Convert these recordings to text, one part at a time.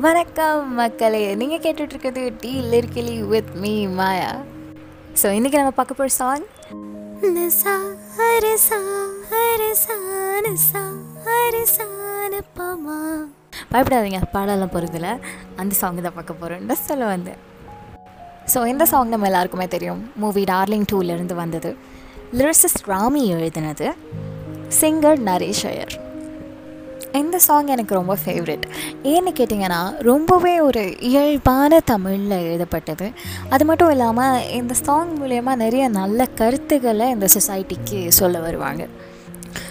வணக்கம் மக்களே. நீங்கள் கேட்டுட்ருக்கிறது tea lyrically with me Maya. So இன்றைக்கி நம்ம பார்க்க போகிற சாங் பயப்படாதீங்க பாடலாம் போகிறதில்ல அந்த சாங் தான் பார்க்க போகிறோம் சொல்ல வந்தேன். ஸோ இந்த சாங் நம்ம எல்லாருக்குமே தெரியும். மூவி டார்லிங் டூலேருந்து வந்தது. லிரிசிஸ்ட் ராமி எழுதினது. சிங்கர் நரேஷ் ஐயர். இந்த சாங் எனக்கு ரொம்ப ஃபேவரெட் ஏன்னு கேட்டிங்கன்னா ரொம்பவே ஒரு இயல்பான தமிழில் எழுதப்பட்டது. அது மட்டும் இல்லாமல் இந்த சாங் மூலயமா நிறைய நல்ல கருத்துக்களை இந்த சொசைட்டிக்கு சொல்ல வருவாங்க.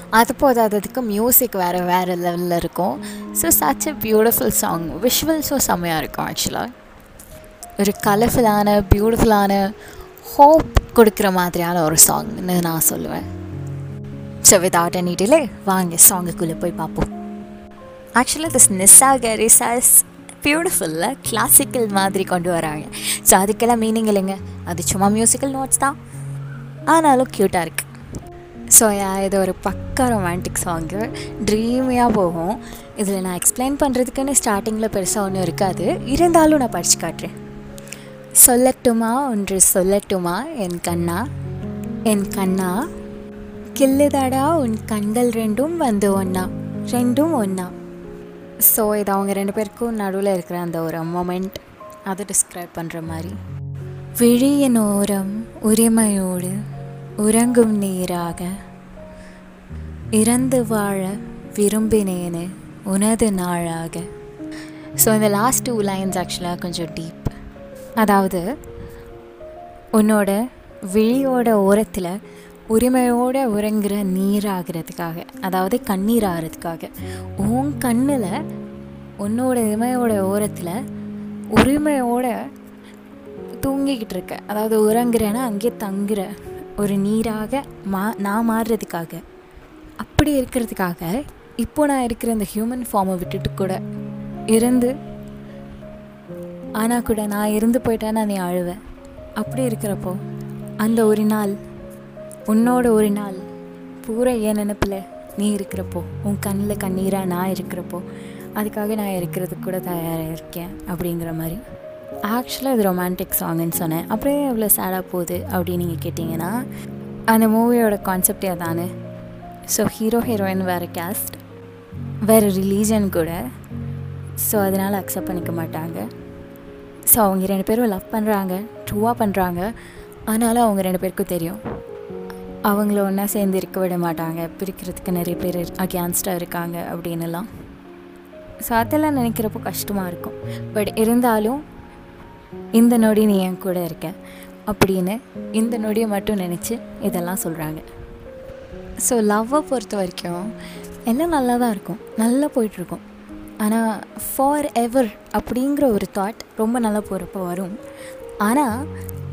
அது போதாததுக்கு மியூசிக் வேறு வேறு லெவலில் இருக்கும். So such a beautiful song விஷுவல்ஸும் செம்மையாக இருக்கும் ஆக்சுவலாக ஒரு கலர்ஃபுல்லான பியூட்டிஃபுல்லான ஹோப் கொடுக்குற மாதிரியான ஒரு சாங்னு நான் சொல்லுவேன். ஸோ வித்வுட் எனி டிலே வாங்க சாங்குக்குள்ளே போய் பார்ப்போம். ஆக்சுவலாக திஸ் நிசா கரிசாஸ் பியூட்டிஃபுல்ல கிளாசிக்கல் மாதிரி கொண்டு வராங்க. ஸோ அதுக்கெல்லாம் மீனிங் இல்லைங்க. அது சும்மா மியூசிக்கல் நோட்ஸ் தான். ஆனாலும் க்யூட்டாக இருக்குது ஸோ இது ஒரு பக்கா ரொமான்டிக் சாங்கு ட்ரீமியாக போகும். இதில் நான் எக்ஸ்பிளைன் பண்ணுறதுக்குன்னு ஸ்டார்டிங்கில் பெருசாக ஒன்றும் இருக்காது. இருந்தாலும் நான் படித்து காட்டுறேன். சொல்லட்டுமா? ஒன்று சொல்லட்டுமா? என் கண்ணா? என் கண்ணா? கில்லுதாடா உன் கண்கள் ரெண்டும் வந்து ஒன்றா ரெண்டும் ஒன்றா ஸோ இது அவங்க ரெண்டு பேருக்கும் நடுவில் இருக்கிற அந்த ஒரு மொமெண்ட் அதை டிஸ்கிரைப் பண்ணுற மாதிரி. விழியின் ஓரம் உரிமையோடு உறங்கும் நீராக. இறந்து வாழ விரும்பினேனே உனது நாளாக. ஸோ இந்த லாஸ்ட் டூ லைன்ஸ் ஆக்சுவலாக கொஞ்சம் டீப் அதாவது உன்னோட விழியோட ஓரத்தில் உரிமையோடு உறங்குற நீராகிறதுக்காக அதாவது கண்ணீர் ஆகிறதுக்காக உன் கண்ணில் உன்னோட இமையோட ஓரத்தில் உரிமையோட தூங்கிக்கிட்டு இருக்க. அதாவது உறங்குறேன்னா அங்கேயே தங்குற ஒரு நீராக மா நான் மாறுறதுக்காக. அப்படி இருக்கிறதுக்காக இப்போ நான் இருக்கிற இந்த ஹியூமன் ஃபார்மை விட்டுட்டு கூட இருந்து ஆனால் கூட நான் இருந்து போயிட்டேன்னா நீ அழுவேன் அப்படி இருக்கிறப்போ அந்த ஒரு நாள் உன்னோட ஒரு நாள் பூரா என் நினப்பில் நீ இருக்கிறப்போ உன் கண்ணில் கண்ணீராக நான் இருக்கிறப்போ அதுக்காக நான் இருக்கிறதுக்கு கூட தயாராக இருக்கேன் அப்படிங்கிற மாதிரி. ஆக்சுவலாக இது ரொமான்டிக் சாங்குன்னு சொன்னேன். அப்புறம் எவ்வளோ சேடாக போகுது அப்படின்னு நீங்கள் கேட்டிங்கன்னா அந்த மூவியோட கான்செப்டே அதானே. ஸோ ஹீரோ ஹீரோயின் வேறு கேஸ்ட் வேறு ரிலீஜன் கூட. ஸோ அதனால் அக்செப்ட் பண்ணிக்க மாட்டாங்க. ஸோ அவங்க ரெண்டு பேரும் லவ் பண்ணுறாங்க ட்ரூவாக பண்ணுறாங்க ஆனாலும் அவங்க ரெண்டு பேருக்கும் தெரியும். அவங்கள ஒன்றா சேர்ந்து இருக்க விட மாட்டாங்க. பிரிக்கிறதுக்கு நிறைய பேர் அகேன்ஸ்டாக இருக்காங்க அப்படின்னுலாம். ஸோ அதெல்லாம் நினைக்கிறப்போ கஷ்டமாக இருக்கும். பட் இருந்தாலும் இந்த நொடி நீ என் கூட இருக்க அப்படின்னு இந்த நொடியை மட்டும் நினச்சி இதெல்லாம் சொல்கிறாங்க ஸோ லவ்வை பொறுத்த வரைக்கும் எல்லாம் நல்லா தான் இருக்கும். நல்லா போயிட்டுருக்கும். ஆனால் ஃபார் எவர் அப்படிங்கிற ஒரு தாட் ரொம்ப நல்லா போகிறப்ப வரும். ஆனால்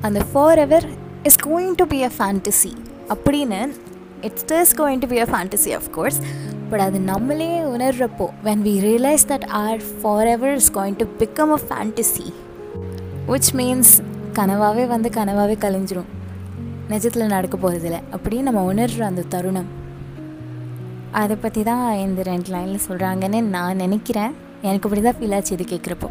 அந்த forever is going to be a fantasy அப்படின்னு it's is going to be a fantasy of course but அது நம்மளே உணர்றப்போ when we realise that our forever is going to become a fantasy which means கனவாகவே வந்து கனவாகவே கலைஞ்சிரும். நிஜத்தில் நடக்க போகிறதில்ல அப்படின்னு நம்ம உணர்கிற அந்த தருணம். அதை பற்றி தான் இந்த ரெண்டு லைனில் சொல்கிறாங்கன்னு நான் நினைக்கிறேன். எனக்கு இப்படி தான் ஃபீல் ஆச்சு இது கேட்குறப்போ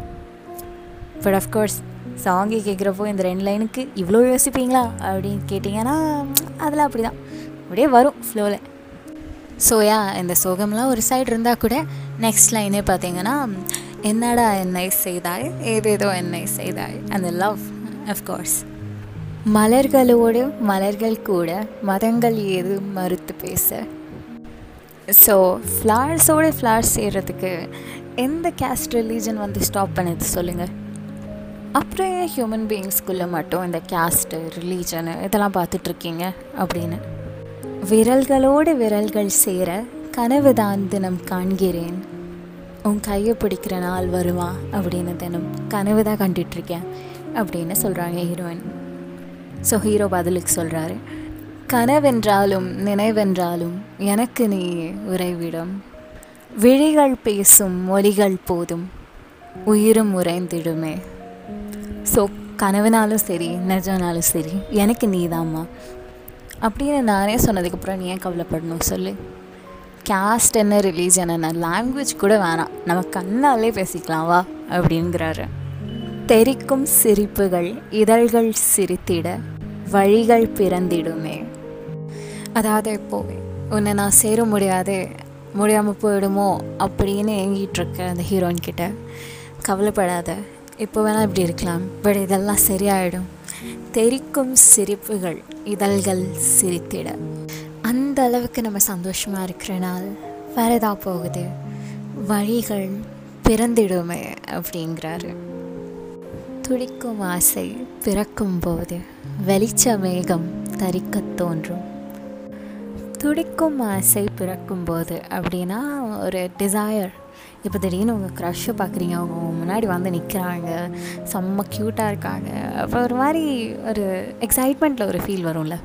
பட் அஃப்கோர்ஸ் சாங்கி கேட்குறப்போ இந்த ரெண்டு லைனுக்கு இவ்வளோ யோசிப்பீங்களா அப்படின்னு கேட்டிங்கன்னா அதெல்லாம் அப்படி தான் அப்படியே வரும் ஃப்ளோவில் ஸோயா இந்த சோகம்லாம் ஒரு சைடு இருந்தால் கூட நெக்ஸ்ட் லைனே பார்த்தீங்கன்னா என்னடா என்னை செய்தாய்? ஏதேதோ என்னை செய்தாய்? அந்த லவ் அஃப்கோர்ஸ் மலர்களோடு மலர்கள் கூட மதங்கள் ஏது மறுத்து பேச? ஸோ ஃப்ளார்ஸோடு ஃப்ளார்ஸ் செய்கிறதுக்கு எந்த கேஸ்ட் ரிலீஜன் வந்து ஸ்டாப் பண்ணுது சொல்லுங்கள் அப்புறம் ஏன் ஹியூமன் பீயிங்ஸ்குள்ளே மட்டும் இந்த கேஸ்ட்டு ரிலீஜனு இதெல்லாம் பார்த்துட்ருக்கீங்க அப்படின்னு? விரல்களோடு விரல்கள் சேர கனவு தான் தினம் காண்கிறேன். உன் கையை பிடிக்கிற நாள் வருவா அப்படின்னு தினம் கனவு தான் கண்டுட்ருக்கேன் அப்படின்னு சொல்கிறாங்க ஹீரோயின் ஸோ ஹீரோ பதிலுக்கு சொல்கிறாரு கனவென்றாலும் நினைவென்றாலும் எனக்கு நீ உறைவிடும். விழிகள் பேசும் மொழிகள் போதும். உயிரும் உறைந்திடுமே. ஸோ கனவுனாலும் சரி நிஜம்னாலும் சரி எனக்கு நீ தாம்மா அப்படின்னு நானே சொன்னதுக்கப்புறம் நீ ஏன் கவலைப்படணும் சொல்லு? கேஸ்ட் என்ன ரிலீஜன் என்ன? லாங்குவேஜ் கூட வேணாம். நம்ம கண்ணாலே பேசிக்கலாம் வா அப்படிங்கிறாரு. தெரிக்கும் சிரிப்புகள் இதழ்கள் சிரித்திட வழிகள் பிறந்திடுமே. அதாவது இப்போவே உன்னை நான் சேர முடியாது முடியாமல் போயிடுமோ அப்படின்னு ஏங்கிட்டு இருக்க அந்த ஹீரோயின் கிட்ட கவலைப்படாத. இப்போ வேணால் இப்படி இருக்கலாம். பட் இதெல்லாம் சரியாயிடும். தெரிக்கும் சிரிப்புகள் இதழ்கள் சிரித்திட. அந்த அளவுக்கு நம்ம சந்தோஷமாக இருக்கிற நாள் வரதா போகுது. வழிகள் பிறந்திடுமே அப்படிங்கிறாரு. துடிக்கும் ஆசை பிறக்கும் போது வெளிச்ச மேகம் தரிக்க தோன்றும். துடிக்கும் ஆசை பிறக்கும்போது அப்படின்னா ஒரு டிசையர் இப்போ திடீர்னு உங்கள் க்ரஷ்ஷை பார்க்குறீங்க. அவங்க முன்னாடி வந்து நிற்கிறாங்க செம்ம க்யூட்டாக இருக்காங்க. அப்போ ஒரு மாதிரி ஒரு எக்ஸைட்மெண்ட்டில் ஒரு ஃபீல் வரும்ல.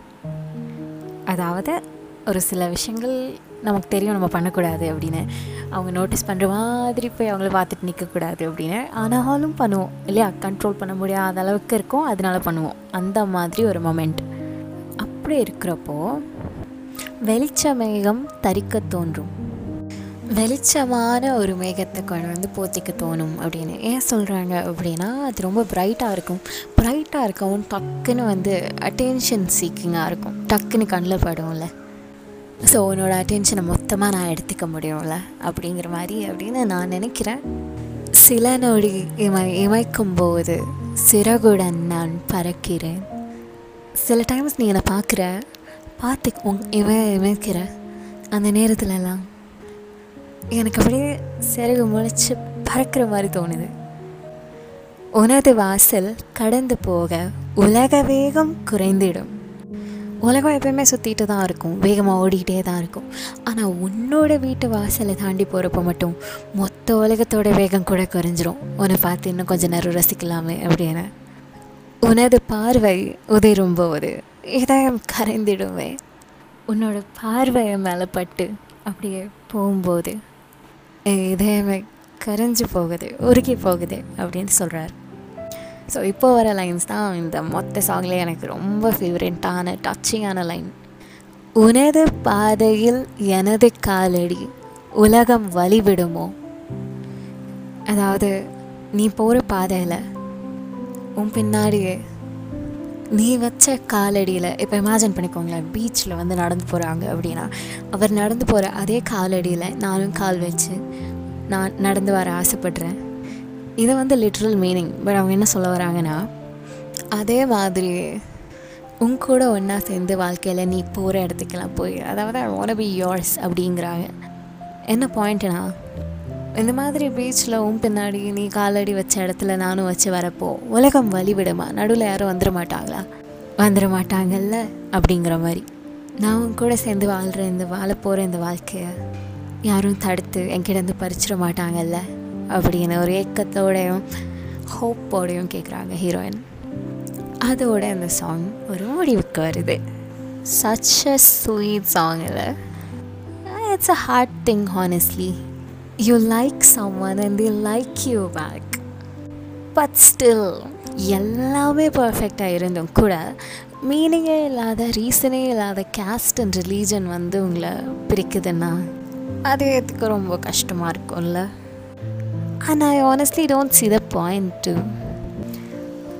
அதாவது ஒரு சில விஷயங்கள் நமக்கு தெரியும். நம்ம பண்ணக்கூடாது அப்படின்னு. அவங்க நோட்டீஸ் பண்ணுற மாதிரி போய் அவங்கள பார்த்துட்டு நிற்கக்கூடாது அப்படின்னு ஆனாலும் பண்ணுவோம். இல்லையா? கண்ட்ரோல் பண்ண முடியாத அளவுக்கு இருக்கும். அதனால பண்ணுவோம். அந்த மாதிரி ஒரு மொமெண்ட் அப்படி இருக்கிறப்போ வெளிச்சமேகம் தரிக்க தோன்றும். வெளிச்சமான ஒரு மேகத்தை கொண்டு வந்து போத்திக்க தோணும் அப்படின்னு. ஏன் சொல்கிறாங்க அப்படின்னா அது ரொம்ப பிரைட்டாக இருக்கும். பிரைட்டாக இருக்கவும் டக்குன்னு வந்து அட்டென்ஷன் சீக்கிங்காக இருக்கும். டக்குன்னு கண்ணில் படும்ல. ஸோ உன்னோட அட்டென்ஷனை மொத்தமாக நான் எடுத்துக்க முடியும்ல அப்படிங்கிற மாதிரி அப்படின்னு நான் நினைக்கிறேன். சில நொடி இமை இமைக்கும் போது சிறகுடன் நான் பறக்கிறேன். சில டைம்ஸ் நீ என்னை பார்க்குற பார்த்து உங் இவன் இமைக்கிற அந்த நேரத்துலலாம். எனக்கு அப்படியே சிறகு முளைச்சி பறக்கிற மாதிரி தோணுது. உனது வாசல் கடந்து போக உலக வேகம் குறைந்திடும். உலகம் எப்பயுமே சுற்றிட்டு தான் இருக்கும். வேகமாக ஓடிக்கிட்டே தான் இருக்கும். ஆனால் உன்னோட வீட்டு வாசலை தாண்டி போகிறப்ப மட்டும் மொத்த உலகத்தோட வேகம் கூட குறைஞ்சிரும். உன்னை பார்த்து இன்னும் கொஞ்சம் நேரம் ரசிக்கலாமே அப்படின்னு. உனது பார்வை உதிரும் போது இதயம் கரைந்திடுமே. உன்னோட பார்வையை மேலே பட்டு அப்படியே போகும்போது இதயமே கரைஞ்சு போகுது உருகி போகுது அப்படின்னு சொல்கிறார் ஸோ இப்போ வர லைன்ஸ் தான் இந்த மொத்த சாங்லேயே எனக்கு ரொம்ப ஃபேவரட்டான டச்சிங்கான லைன் உனது பாதையில் எனது காலடி உலகம் வழிவிடுமோ? அதாவது நீ போகிற பாதையில் உன் பின்னாடியே நீ வச்ச காலடியில் இப்போ இமேஜின் பண்ணிக்கோங்களேன் பீச்சில் வந்து நடந்து போகிறாங்க அப்படின்னா அவர் நடந்து போகிற அதே காலடியில் நானும் கால் வச்சு நான் நடந்து வர ஆசைப்படுறேன். இதை வந்து லிட்ரல் மீனிங் பட் அவங்க என்ன சொல்ல வராங்கன்னா அதே மாதிரி உன் கூட ஒன்றா சேர்ந்து வாழ்க்கையில் நீ போகிற இடத்துக்கெல்லாம் போய் அதாவது ஐ ஒன் பி யோர்ஸ் அப்படிங்கிறாங்க. என்ன பாயிண்ட்னா இந்த மாதிரி பீச்சில் உன் பின்னாடி நீ காலடி வச்ச இடத்துல நானும் வச்சு வரப்போ உலகம் வழிவிடுமா? நடுவில் யாரும் வந்துட மாட்டாங்களா? வந்துட மாட்டாங்கல்ல? அப்படிங்கிற மாதிரி. நான் உன் கூட சேர்ந்து வாழ்கிற இந்த வாழ போகிற இந்த வாழ்க்கையை யாரும் தடுத்து என்கிட்ட பறிச்சிட மாட்டாங்கல்ல? அப்படின்னு ஒரு ஏக்கத்தோடையும் ஹோப்போடையும் கேட்குறாங்க ஹீரோயின் அதோட அந்த சாங் ஒரு முடிவுக்கு வருது. சச் அ ஸ்வீட் சாங் இல்லை it's a hard thing honestly you like someone and they like you back but still எல்லாமே பர்ஃபெக்டாக இருந்தும் கூட மீனிங்கே இல்லாத ரீசனே இல்லாத கேஸ்ட் அண்ட் ரிலீஜன் வந்து உங்களை பிரிக்குதுன்னா அது ஏற்றுக்க ரொம்ப கஷ்டமாக இருக்கும்ல. And I honestly don't see the point to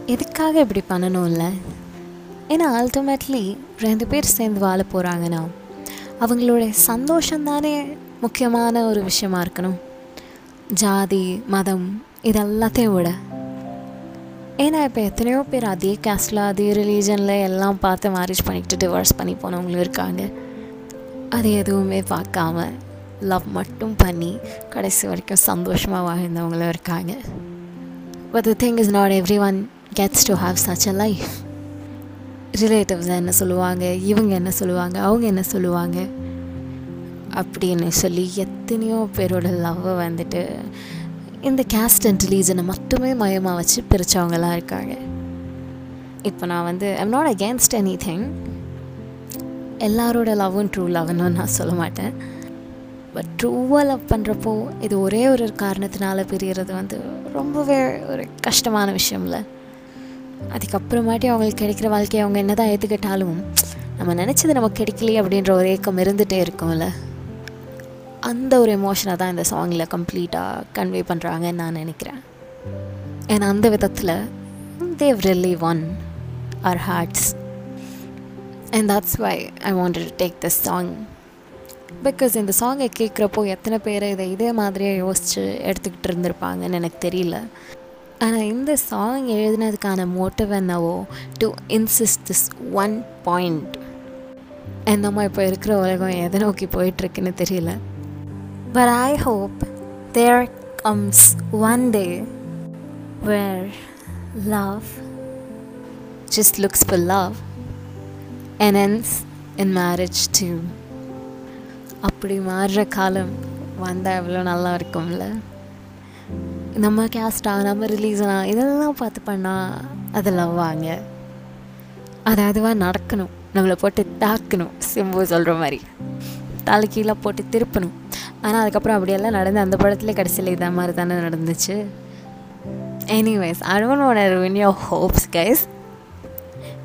எதுக்காக இப்படி பண்ணணும்ல? ஏன்னா அல்டிமேட்லி ரெண்டு பேர் சேர்ந்து வாழ போகிறாங்கன்னா அவங்களோட சந்தோஷம் தானே முக்கியமான ஒரு விஷயமா இருக்கணும். ஜாதி மதம் இதெல்லாத்தையும் விட. ஏன்னா இப்போ எத்தனையோ பேர் அதே கேஸ்டில் அதே ரிலீஜனில் எல்லாம் பார்த்து மேரேஜ் பண்ணிக்கிட்டு டிவோர்ஸ் பண்ணி போனவங்களும் இருக்காங்க. அது எதுவுமே பார்க்காம லவ் மட்டும் பண்ணி கடைசி வரைக்கும் சந்தோஷமாக வாழ்ந்தவங்களும் இருக்காங்க. But the thing is not everyone gets to have such a life relatives என்ன சொல்லுவாங்க இவங்க என்ன சொல்லுவாங்க அவங்க என்ன சொல்லுவாங்க. அப்படின்னு சொல்லி எத்தனையோ பேரோட லவ்வை வந்துட்டு இந்த கேஸ்ட் அண்ட் ரிலீஜனை மட்டுமே மையமாக வச்சு பிரித்தவங்களாம் இருக்காங்க. இப்போ நான் வந்து I'm not against anything எல்லாரோட லவ்வும் ட்ரூ லவ்னு நான் சொல்ல மாட்டேன். பட் ட்ரூவாக லவ் பண்ணுறப்போ இது ஒரே ஒரு காரணத்தினால பிரியறது வந்து ரொம்பவே ஒரு கஷ்டமான விஷயம்ல. அதுக்கப்புறமாட்டி அவங்களுக்கு கிடைக்கிற வாழ்க்கையை அவங்க என்ன தான் ஏற்றுக்கிட்டாலும் நம்ம நினச்சது நமக்கு கிடைக்கலையே அப்படின்ற ஒரு ஏக்கம் இருந்துகிட்டே இருக்கும்ல. அந்த ஒரு எமோஷனை தான் இந்த சாங்கில் கம்ப்ளீட்டாக கன்வே பண்ணுறாங்கன்னு நான் நினைக்கிறேன். ஏன்னா அந்த விதத்தில் they really won our hearts and that's why I want to take this song because இந்த சாங்கை கேட்குறப்போ எத்தனை பேர் இதை இதே மாதிரியே யோசித்து எடுத்துக்கிட்டு இருந்திருப்பாங்கன்னு எனக்கு தெரியல. ஆனால் இந்த சாங் எழுதினதுக்கான மோட்டிவ் என்னவோ to insist this one point என்னம்மா இப்போ இருக்கிற உலகம் எதை நோக்கி போயிட்டுருக்குன்னு தெரியல. But I hope there comes one day where love just looks for love and ends in marriage too. அப்படி மாறுற காலம் வந்தால் எவ்வளோ நல்லா இருக்கும்ல. நம்ம கேஸ்டா நம்ம ரிலீஸ் இதெல்லாம் பார்த்து பண்ணால் அது லவ்வாங்க அது அதுவாக நடக்கணும். நம்மளை போட்டு தாக்கணும். சிம்பு சொல்கிற மாதிரி. தலை கீழே போட்டு திருப்பணும். ஆனால் அதுக்கப்புறம் அப்படியெல்லாம் நடந்து அந்த படத்துல கடைசியில் இதை மாதிரி தானே நடந்துச்சு. Anyways I don't want ruin your hopes guys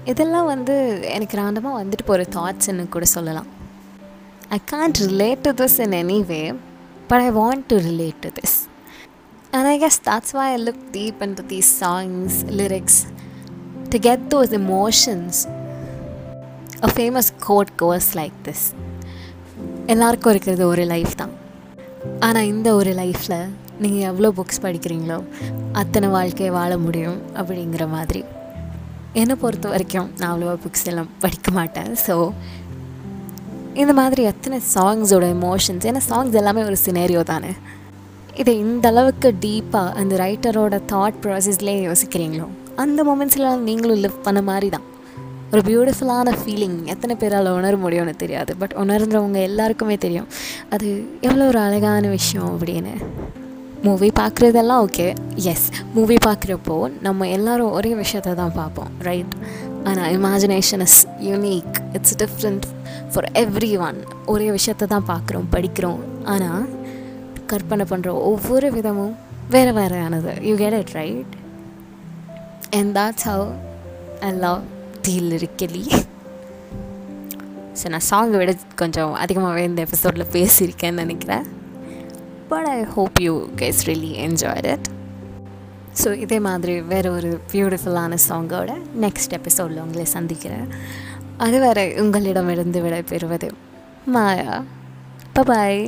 இதெல்லாம் வந்து எனக்கு ராண்டமாக வந்துட்டு போகிற தாட்ஸ்ன்னு கூட சொல்லலாம். I can't relate to this in any way but I want to relate to this and I guess that's why I look deep and to these songs lyrics to get those emotions a famous quote goes like this எல்லாருக்கும் இருக்கிறது ஒரு life தான். ஆனால் இந்த ஒரு லைஃப்பில் நீங்கள் எவ்வளோ புக்ஸ் படிக்கிறீங்களோ அத்தனை வாழ்க்கையை வாழ முடியும் அப்படிங்கிற மாதிரி. என்னை பொறுத்த வரைக்கும் நான் அவ்வளோவா புக்ஸ் எல்லாம் படிக்க மாட்டேன். ஸோ இந்த மாதிரி எத்தனை சாங்ஸோட எமோஷன்ஸ் ஏன்னா சாங்ஸ் எல்லாமே ஒரு சினேரியோ தானே. இதை இந்த அளவுக்கு டீப்பாக அந்த ரைட்டரோட தாட் ப்ராசஸ்லேயே யோசிக்கிறீங்களோ அந்த மூமெண்ட்ஸ்லாம் நீங்களும் லிவ் பண்ண மாதிரி தான். ஒரு பியூட்டிஃபுல்லான ஃபீலிங் எத்தனை பேரால் உணர முடியும்னு தெரியாது. பட் உணர்ந்தவங்க எல்லாருக்குமே தெரியும். அது எவ்வளோ ஒரு அழகான விஷயம் அப்படின்னு. மூவி பார்க்குறதெல்லாம் ஓகே எஸ் மூவி பார்க்குறப்போ நம்ம எல்லாரும் ஒரே விஷயத்தை தான் பார்ப்போம் ரைட் ஆனால் imagination is unique it's different for everyone ஒரே விஷயத்தை தான் பார்க்குறோம் படிக்கிறோம். ஆனால் கற்பனை பண்ணுற ஒவ்வொரு விதமும் வேறு வேறையானது. You get it right and that's how I love மத்தியில் இருக்கலி ஸோ நான் சாங்கை விட கொஞ்சம் அதிகமாகவே இந்த எபிசோடில் பேசியிருக்கேன்னு நினைக்கிறேன். But I hope you guys really enjoy it so இதே மாதிரி வேறு ஒரு பியூட்டிஃபுல்லான சாங்கோட நெக்ஸ்ட் எபிசோடில் உங்களை சந்திக்கிறேன். அதுவரை உங்களிடமிருந்து விடை பெறுவது மாயா. பாய்